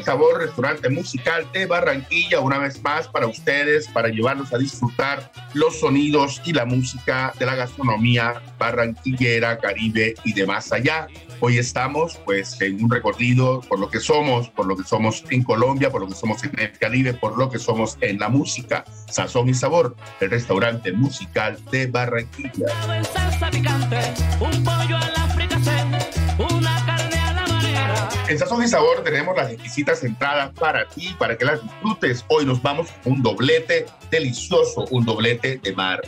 Y Sabor, restaurante musical de Barranquilla, una vez más para ustedes, para llevarlos a disfrutar los sonidos y la música de la gastronomía barranquillera, caribe y de más allá. Hoy estamos pues en un recorrido por lo que somos, por lo que somos en Colombia, por lo que somos en el Caribe, por lo que somos en la música. Sazón y Sabor, el restaurante musical de Barranquilla. Un pollo a la en Sazón y Sabor tenemos las exquisitas entradas para ti, para que las disfrutes. Hoy nos vamos con un doblete delicioso, un doblete de mar.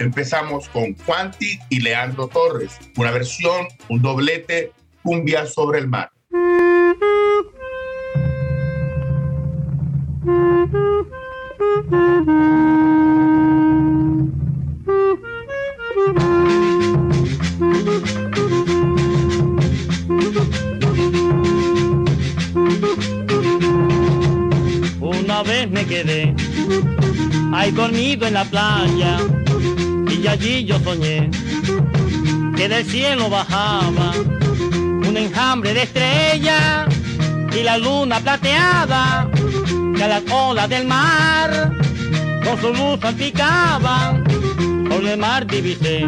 Empezamos con Juanti y Leandro Torres, una versión, un doblete, cumbia sobre el mar. vez me quedé ahí dormido en la playa y allí yo soñé que del cielo bajaba un enjambre de estrellas y la luna plateada que a las olas del mar con su luz salpicaba. Sobre el mar divisé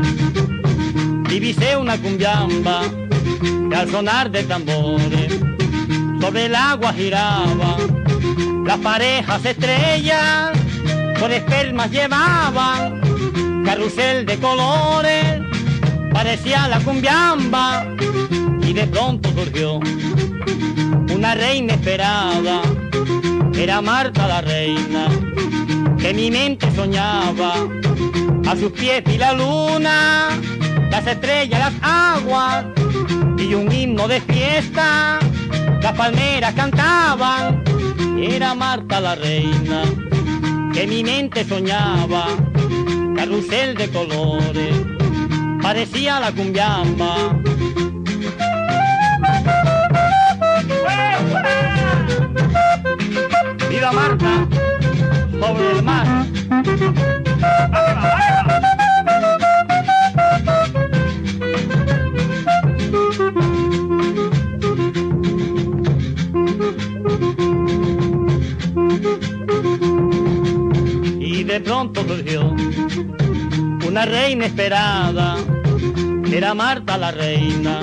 divisé una cumbiamba que al sonar de tambores sobre el agua giraba las parejas estrellas con espermas llevaban carrusel de colores, parecía la cumbiamba y de pronto surgió una reina esperada, era Marta la reina, que mi mente soñaba, a sus pies y la luna, las estrellas, las aguas y un himno de fiesta, las palmeras cantaban era Marta la reina, que mi mente soñaba, carrusel de colores, parecía la cumbiamba. ¡Viva Marta! Sobre el mar. De pronto surgió una reina esperada, era Marta la reina,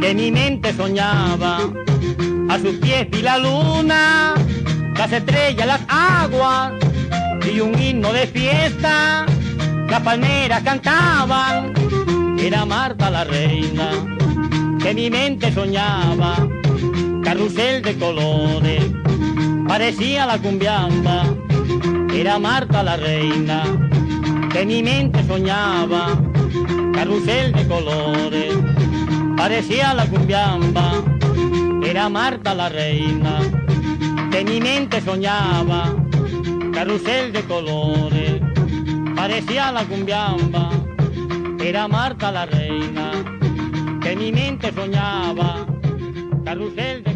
que mi mente soñaba, a sus pies vi la luna, las estrellas, las aguas, y un himno de fiesta, las palmeras cantaban, era Marta la reina, que mi mente soñaba, carrusel de colores, parecía la cumbiamba era Marta la reina, que mi mente soñaba, carrusel de colores, parecía la cumbiamba, era Marta la reina, que mi mente soñaba, carrusel de colores, parecía la cumbiamba, era Marta la reina, que mi mente soñaba, carrusel de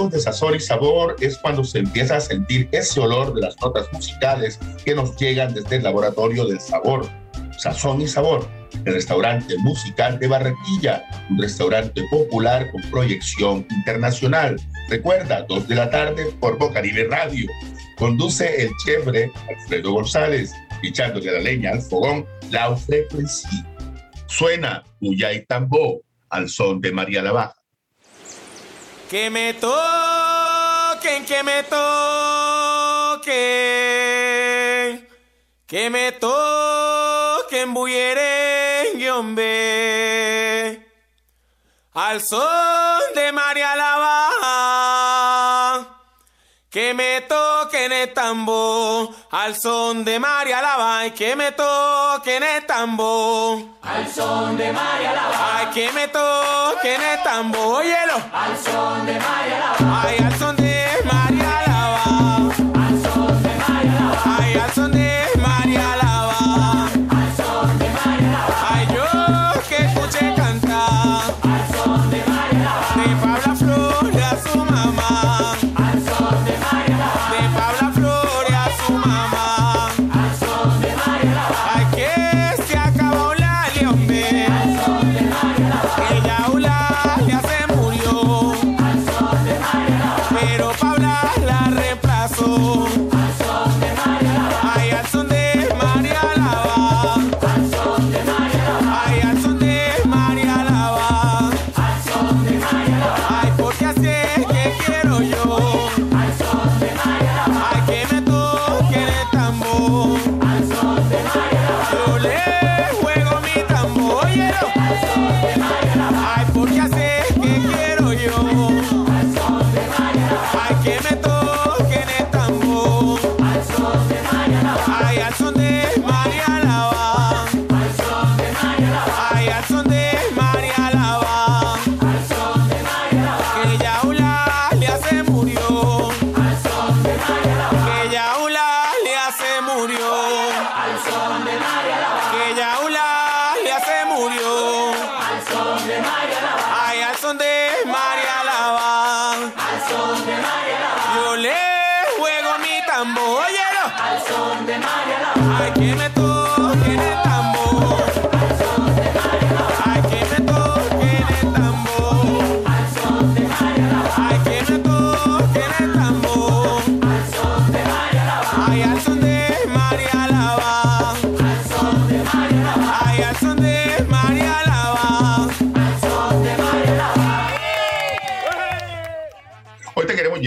momentos de sazón y sabor es cuando se empieza a sentir ese olor de las notas musicales que nos llegan desde el laboratorio del sabor. Sazón y sabor, el restaurante musical de Barranquilla, un restaurante popular con proyección internacional. Recuerda, dos de la tarde por Bocaribe Radio. Conduce el chefre Alfredo González, echándole la leña al fogón, la frecuencia. Suena Uyay Tambo al son de María la Baja. Que me toquen, que me toquen, que me toquen, bullerengue, hombre, al son de María la Baja. Que me toquen el tambor al son de María Lava. Ay, que me toquen el tambor al son de María Lava. Ay, que me toquen el tambor, hielo. Al son de María Lava. Ay, al son de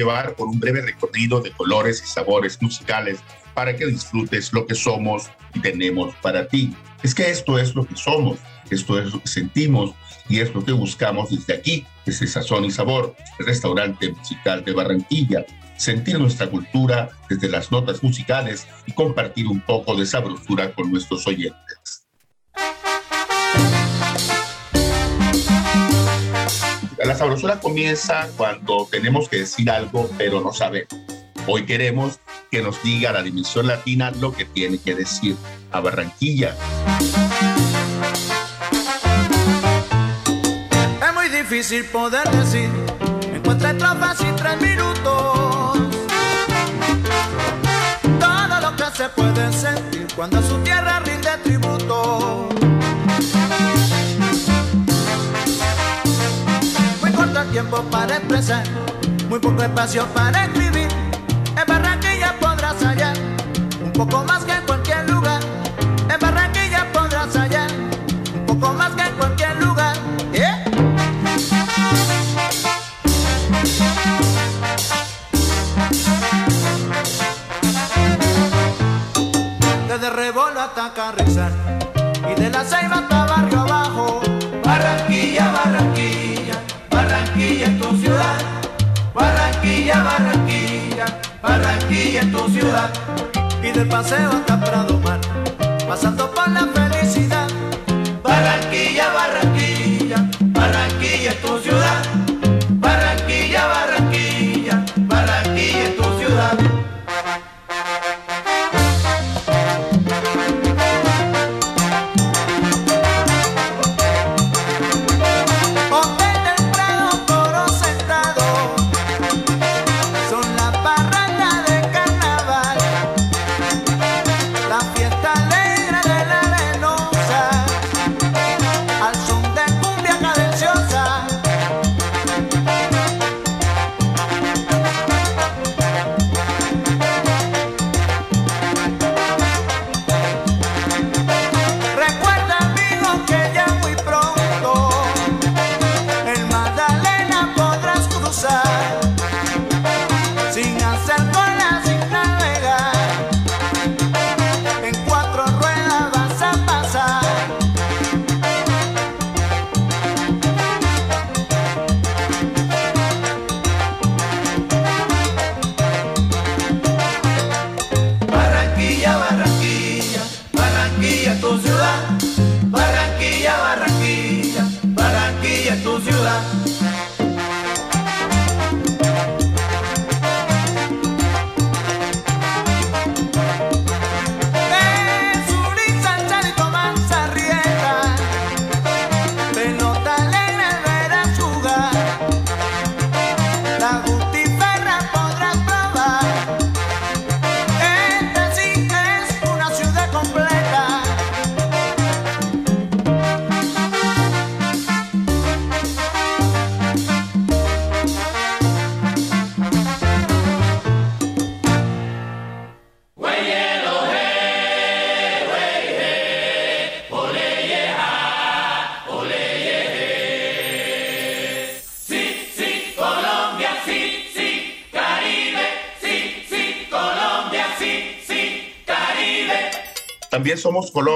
llevar por un breve recorrido de colores y sabores musicales para que disfrutes lo que somos y tenemos para ti. Es que esto es lo que somos, esto es lo que sentimos y es lo que buscamos desde aquí, desde Sazón y Sabor, el restaurante musical de Barranquilla. Sentir nuestra cultura desde las notas musicales y compartir un poco de sabrosura con nuestros oyentes. La sabrosura comienza cuando tenemos que decir algo, pero no sabemos. Hoy queremos que nos diga la dimensión latina lo que tiene que decir a Barranquilla. Es muy difícil poder decir Encuentra estrofas y tres minutos Todo lo que se puede sentir Cuando su tierra rinde tributo tiempo para expresar Muy poco espacio para escribir En Barranquilla podrás hallar Un poco más que en cualquier lugar En Barranquilla podrás hallar Un poco más que en cualquier lugar ¿Eh? Desde Rebolo hasta Carrizal Y de la Ceiba hasta Barrio Barranquilla, Barranquilla Barranquilla es tu ciudad. Y del paseo hasta Prado Mar Pasando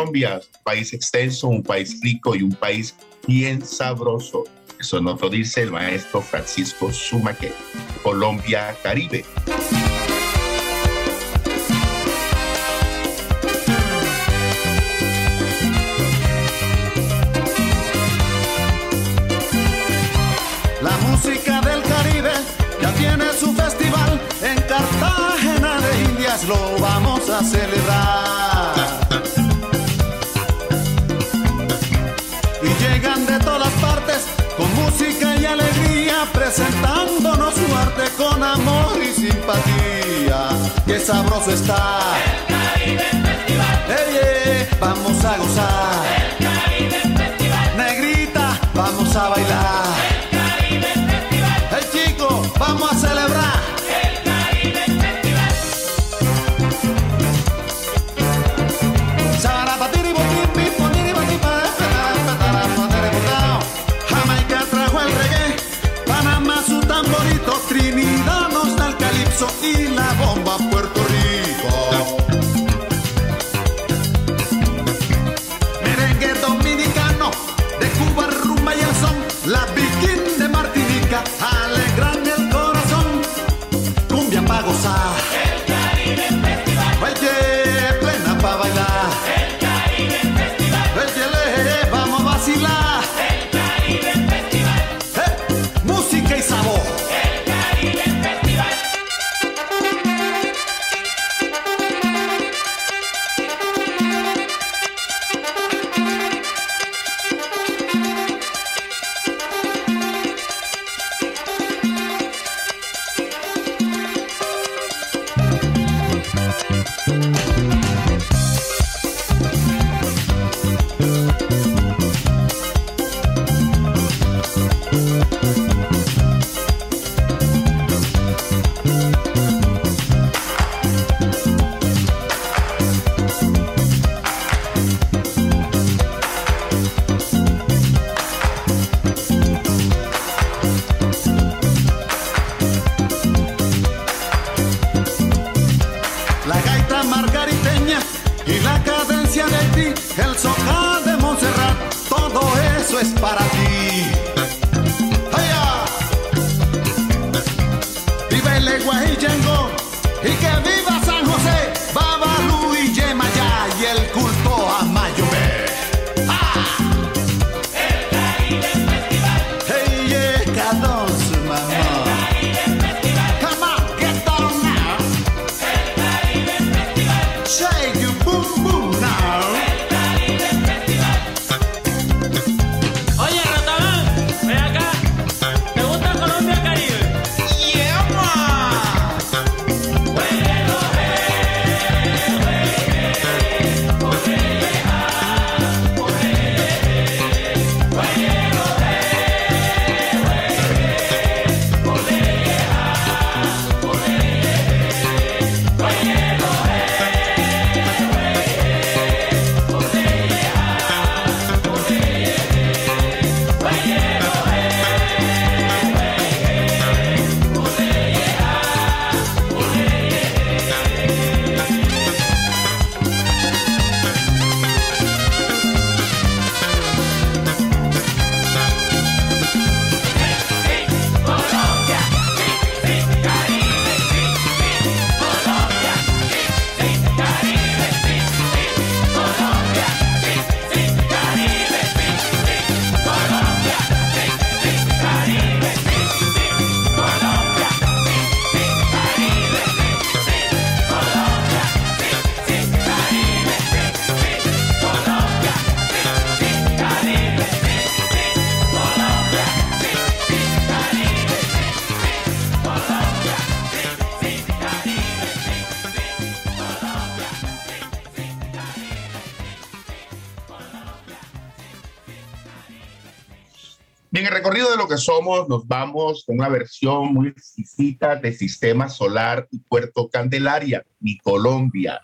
Colombia, país extenso, un país rico y un país bien sabroso. Eso nos lo dice el maestro Francisco Sumaque, Colombia Caribe. La música del Caribe ya tiene su festival en Cartagena de Indias, lo vamos a celebrar. Con amor y simpatía. Qué sabroso está. El Caribe Festival. Ey, ey, vamos a gozar. El Caribe Festival. Negrita, vamos a bailar. Hey chicos, vamos a celebrar. Y la bomba somos, nos vamos con una versión muy exquisita de Sistema Solar y Puerto Candelaria, mi Colombia.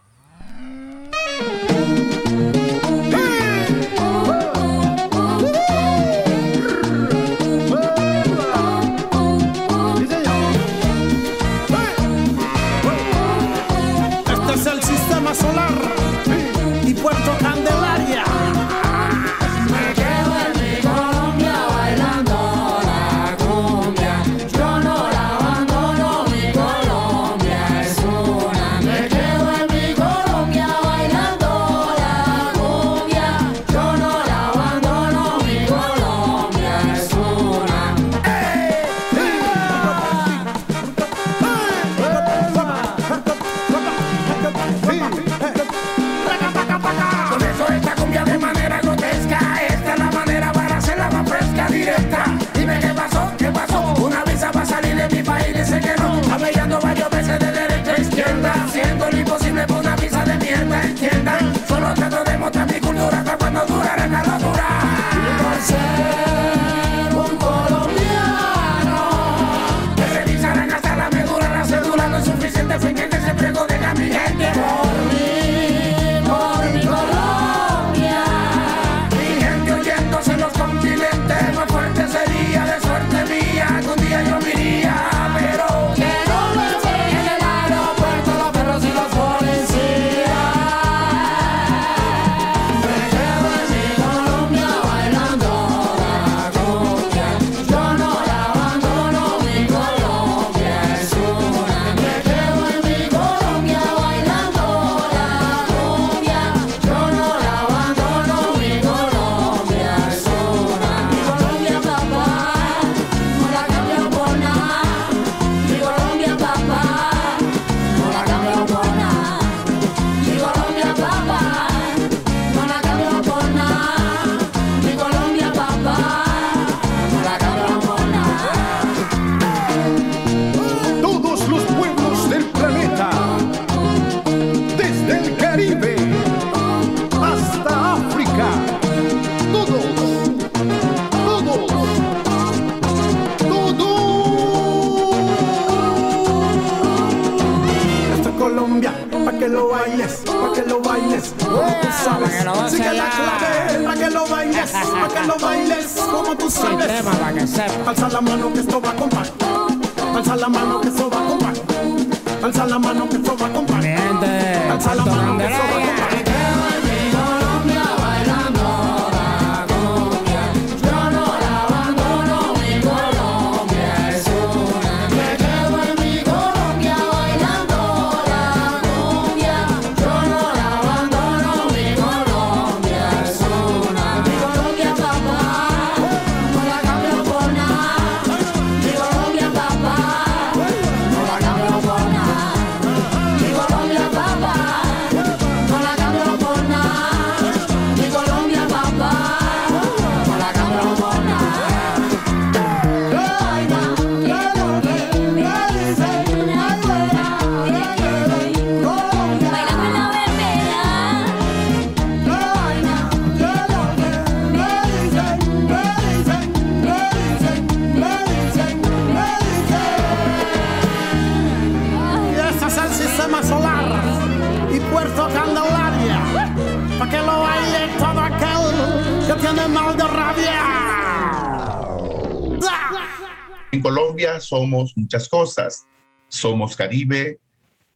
Somos muchas cosas. Somos Caribe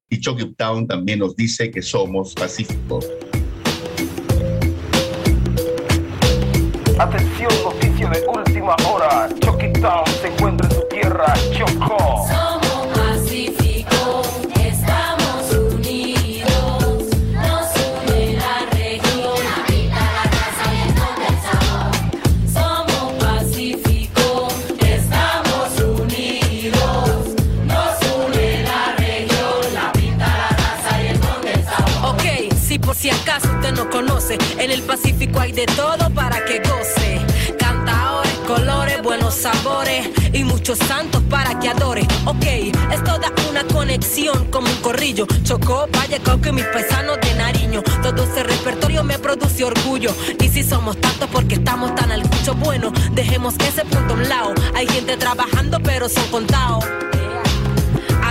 y Chucky Town también nos dice que somos Pacífico. En el Pacífico hay de todo para que goce. Cantaores, colores, buenos sabores y muchos santos para que adore. Ok, esto da una conexión como un corrillo. Chocó, Valle, Cauca y mis paisanos de Nariño. Todo ese repertorio me produce orgullo. Y si somos tantos porque estamos tan al cucho, bueno, dejemos ese punto a un lado. Hay gente trabajando, pero son contados.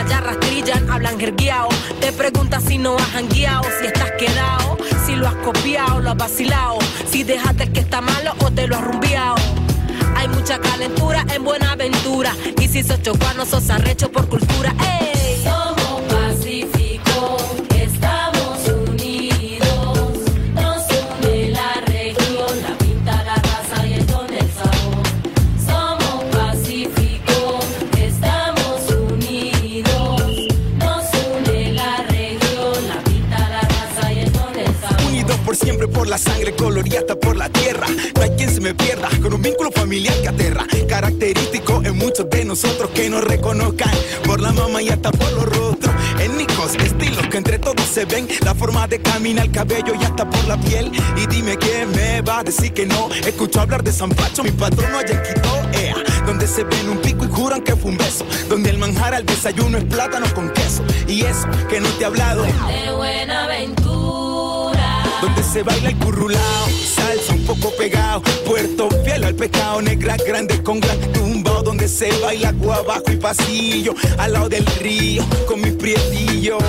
Allá rastrillan, hablan jergueao. Te preguntas si no has jangueado, si estás quedado, si lo has copiado, lo has vacilado, si dejaste el que está malo o te lo has rumbeado. Hay mucha calentura en Buenaventura. Y si sos chocuano, sos arrecho por cultura. Por la sangre colorida hasta por la tierra. No hay quien se me pierda con un vínculo familiar que aterra. Característico en muchos de nosotros que nos reconozcan por la mamá y hasta por los rostros. Étnicos, estilos que entre todos se ven. La forma de caminar, el cabello y hasta por la piel. Y dime quién me va a decir que no. Escucho hablar de San Pacho, mi patrono allá en Quito. Donde se ven un pico y juran que fue un beso. Donde el manjar al desayuno es plátano con queso. Y eso que no te he hablado. De Buenaventura. Donde se baila el currulao, salsa un poco pegado, puerto fiel al pecado, negras grandes con gran tumbao, donde se baila abajo y pasillo, al lado del río, con mis prietillos.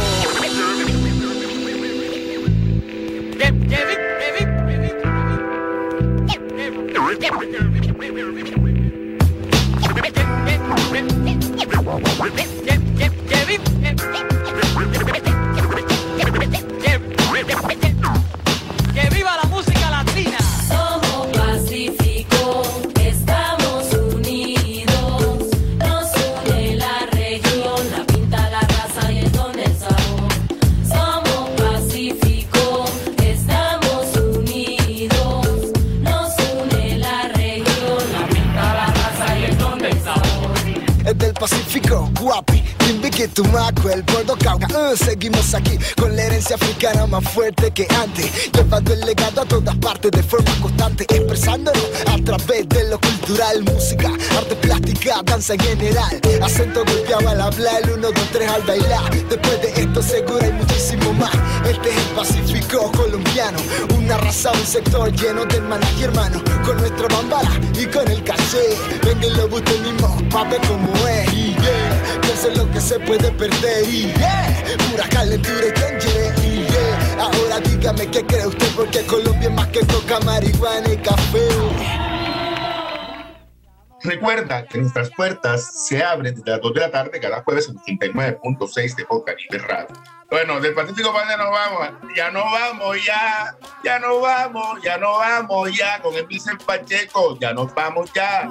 Es del Pacífico, guapi, Timbiqui, Tumaco, el Bordo Cauca. Uh, seguimos aquí con la herencia africana más fuerte que antes. Llevando el legado a todas partes de forma constante, expresándonos a través de lo cultural, música, arte plástica, danza en general. Acento golpeado al hablar, el 1, 2, 3 al bailar. Después de esto, seguro hay muchísimo más. Este es el Pacífico colombiano, una raza, un sector lleno de hermanas y hermanos. Con nuestra bambara y con el caché. Venga y lo mismo, pa' ver es lo que se puede perder. Y yeah, pura calentura y danger. Y yeah, ahora dígame qué cree usted, porque Colombia es más que coca, marihuana y café. Recuerda que nuestras puertas se abren desde las 2 de la tarde cada jueves en 89.6 de Caribe Radio. Bueno, del Pacífico ya nos vamos, ya no vamos, ya, ya no vamos, ya no vamos, ya, con el Vicente Pacheco, ya nos vamos, ya.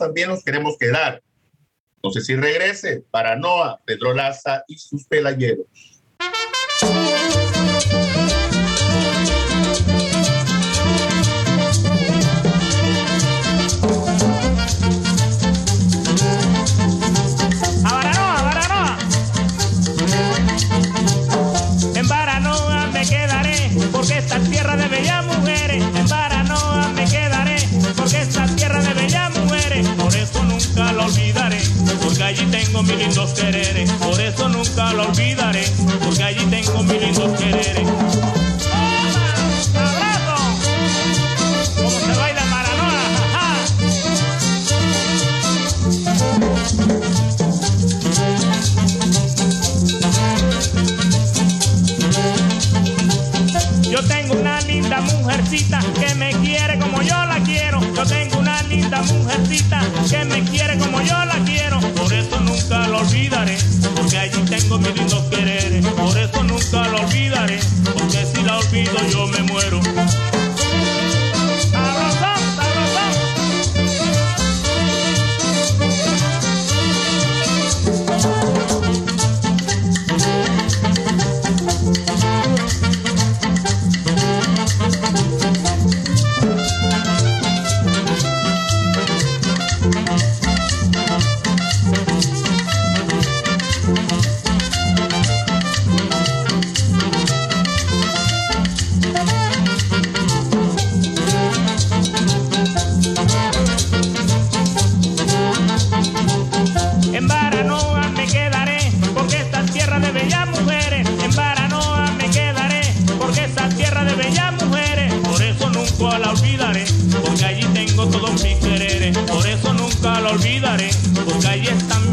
También nos queremos quedar. No sé si regrese. Para Noah, Pedro Laza y sus pelayeros. Lo olvidaré,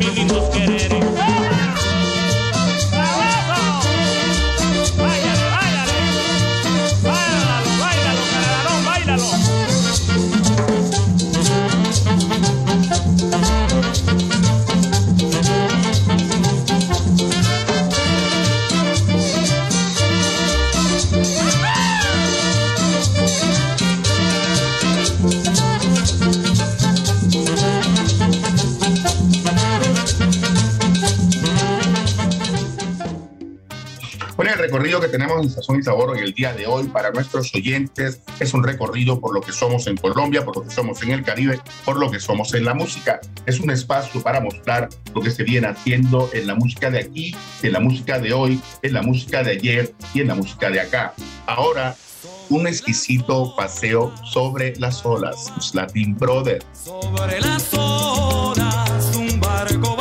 y lindos quereres. tenemos en Sazón y Sabor en el día de hoy para nuestros oyentes es un recorrido por lo que somos en Colombia, por lo que somos en el Caribe, por lo que somos en la música. Es un espacio para mostrar lo que se viene haciendo en la música de aquí, en la música de hoy, en la música de ayer y en la música de acá. Ahora un exquisito paseo sobre las olas, Latin Brothers. Sobre las olas, un barco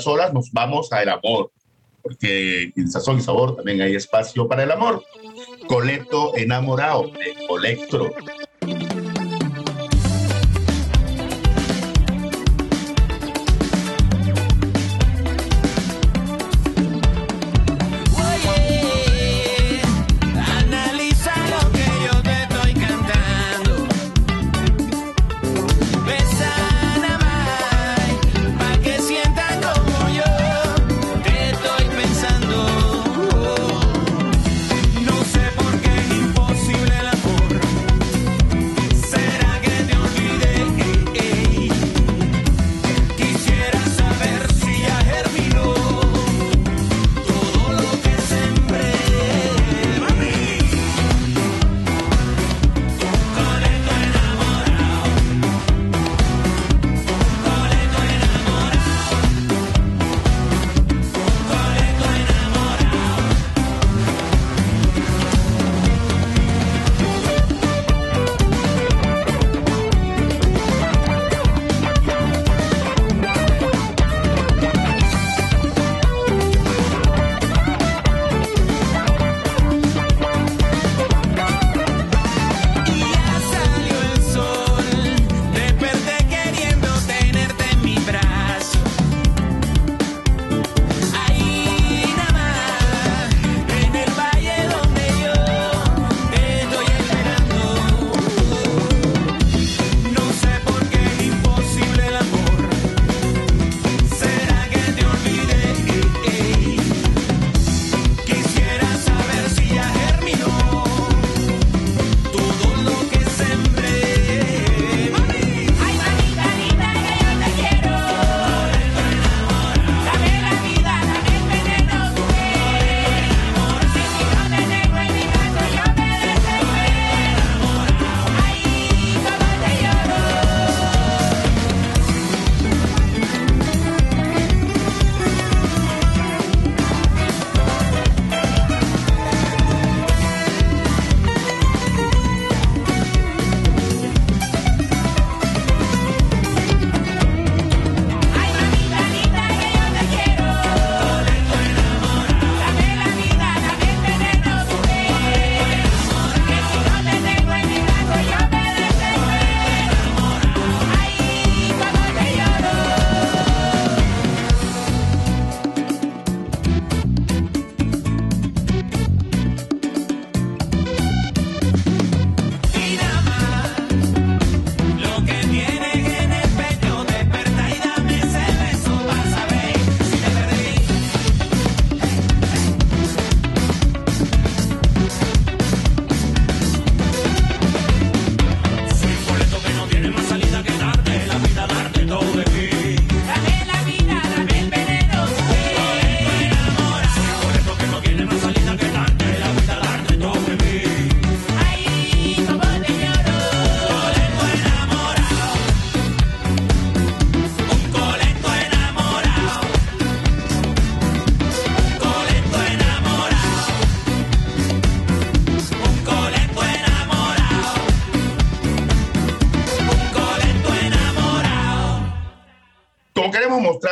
unas horas nos vamos al amor, porque en Sazón y Sabor también hay espacio para el amor. Colecto enamorado de Colectro.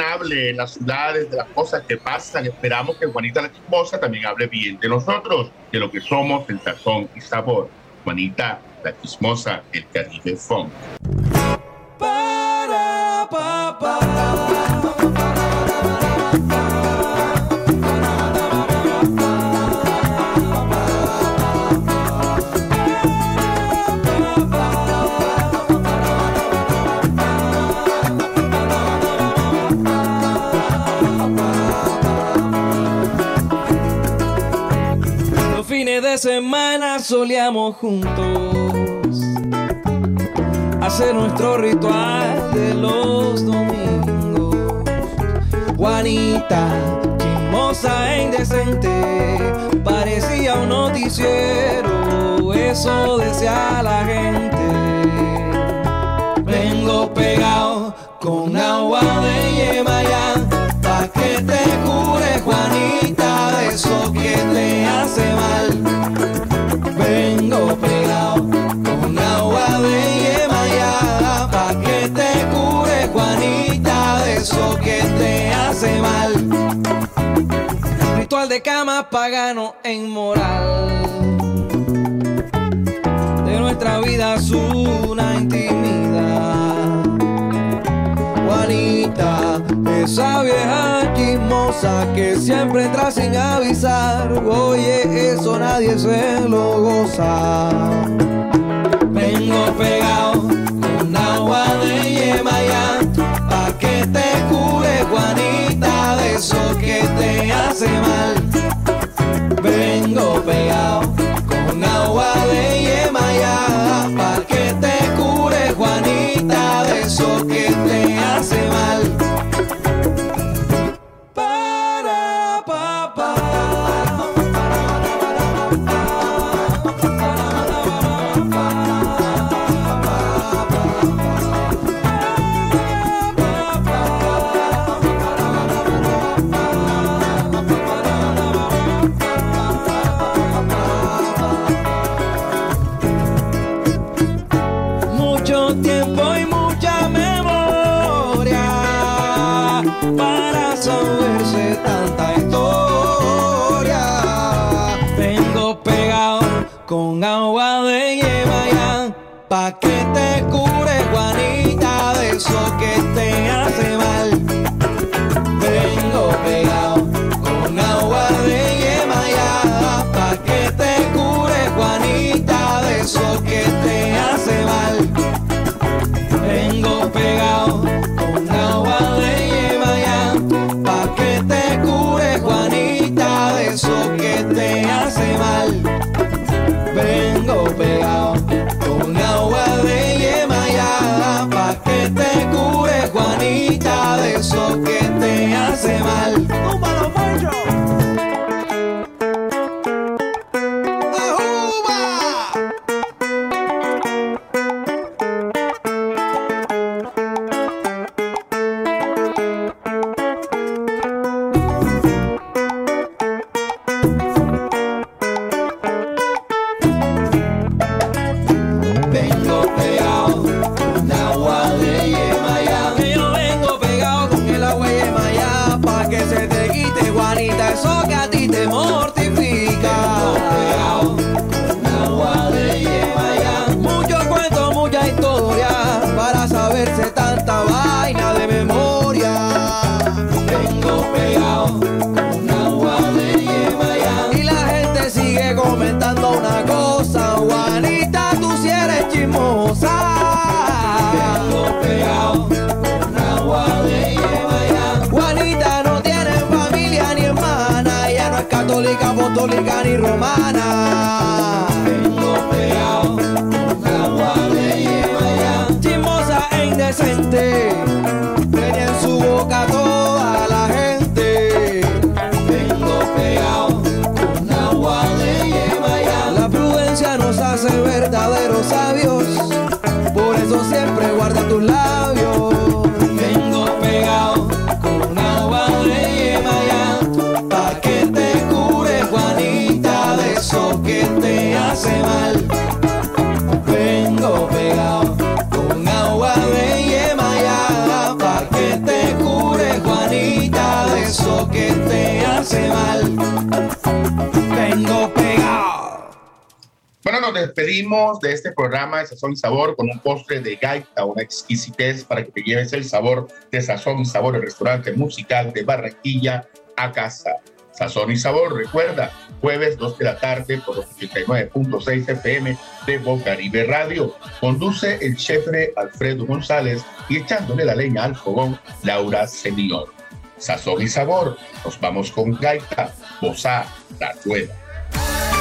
hable en las ciudades, de las cosas que pasan, esperamos que Juanita la Chismosa también hable bien de nosotros, de lo que somos, el sazón y sabor. Juanita la Chismosa, el Caribe Funk. De semana solíamos juntos hacer nuestro ritual de los domingos. Juanita, chismosa e indecente, parecía un noticiero, eso decía la gente. Vengo pegado con agua de Yemayá, pa' que te cure eso que te hace mal. Vengo pegado con agua de Yemayá, pa' que te cure Juanita de eso que te hace mal. Ritual de cama pagano e inmoral. De nuestra vida es una intimidad. Juanita, esa vieja chismosa que siempre entra sin avisar. Oye, eso nadie se lo goza. Vengo pegado con agua de Yemayá, pa' que te cure, Juanita, de eso que te hace mal. Vengo pegado con agua de Yemayá, pa' que te cure, Juanita, de eso que despedimos de este programa de Sazón y Sabor con un postre de gaita, una exquisitez para que te lleves el sabor de Sazón y Sabor, el restaurante musical de Barranquilla a casa. Sazón y Sabor, recuerda, jueves 2 de la tarde por los 89.6 FM de Bocaribe Radio. Conduce el chefre Alfredo González y echándole la leña al fogón, Laura Senior. Sazón y Sabor, nos vamos con gaita, bosa, la rueda.